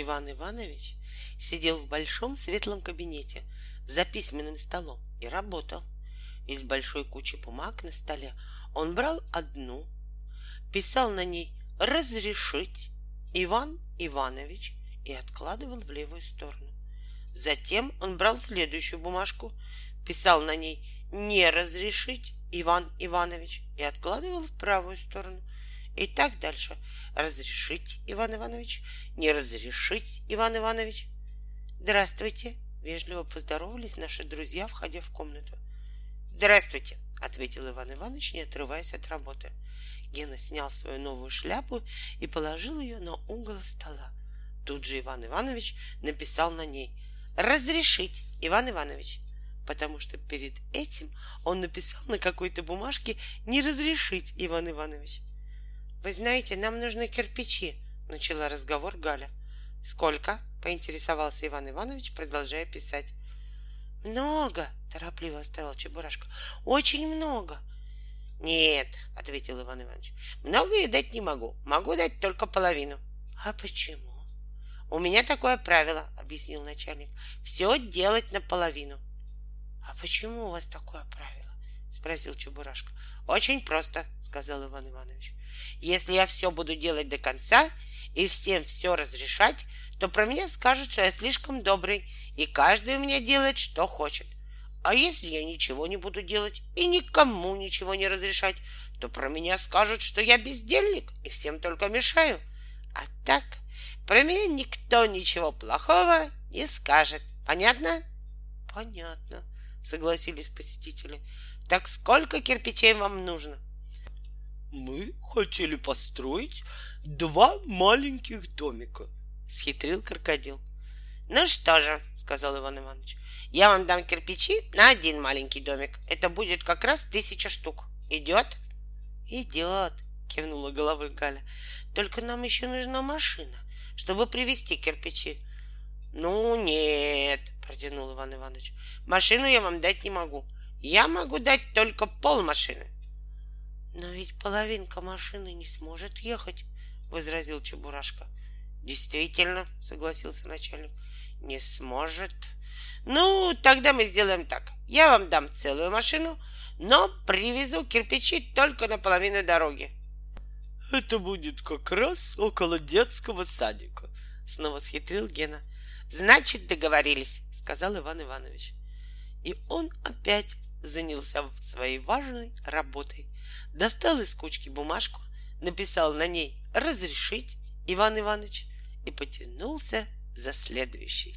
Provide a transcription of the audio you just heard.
Иван Иванович сидел в большом светлом кабинете за письменным столом и работал. Из большой кучи бумаг на столе он брал одну, писал на ней «Разрешить Иван Иванович» и откладывал в левую сторону. Затем он брал следующую бумажку, писал на ней «Не разрешить Иван Иванович» и откладывал в правую сторону. И так дальше. Разрешить, Иван Иванович? Не разрешить, Иван Иванович? Здравствуйте. Вежливо поздоровались наши друзья, входя в комнату. Здравствуйте, ответил Иван Иванович, не отрываясь от работы. Гена снял свою новую шляпу и положил ее на угол стола. Тут же Иван Иванович написал на ней «Разрешить, Иван Иванович», потому что перед этим он написал на какой-то бумажке «Не разрешить, Иван Иванович». Вы знаете, нам нужны кирпичи, начала разговор Галя. Сколько? поинтересовался Иван Иванович, продолжая писать. Много, торопливо оставил Чебурашка. Очень много. Нет, ответил Иван Иванович. Много я дать не могу. Могу дать только половину. А почему? У меня такое правило, объяснил начальник. Все делать наполовину. А почему у вас такое правило? Спросил Чебурашка. Очень просто, сказал Иван Иванович. Если я все буду делать до конца и всем все разрешать, то про меня скажут, что я слишком добрый, и каждый у меня делает, что хочет. А если я ничего не буду делать и никому ничего не разрешать, то про меня скажут, что я бездельник и всем только мешаю. А так про меня никто ничего плохого не скажет. Понятно? Понятно, согласились посетители. Так сколько кирпичей вам нужно? Мы хотели построить два маленьких домика, схитрил крокодил. Ну что же, сказал Иван Иванович, я вам дам кирпичи на один маленький домик. Это будет как раз тысяча штук. Идет? Идет, кивнула головой Галя. Только нам еще нужна машина, чтобы привезти кирпичи. Ну нет, протянул Иван Иванович. Машину я вам дать не могу. Я могу дать только пол машины. Но ведь половинка машины не сможет ехать, возразил Чебурашка. Действительно, согласился начальник, не сможет. Ну, тогда мы сделаем так. Я вам дам целую машину, но привезу кирпичи только на половину дороги. Это будет как раз около детского садика, снова схитрил Гена. Значит, договорились, сказал Иван Иванович. И он опять занялся своей важной работой достал из кучки бумажку, написал на ней «Разрешить, Иван Иванович» и потянулся за следующей.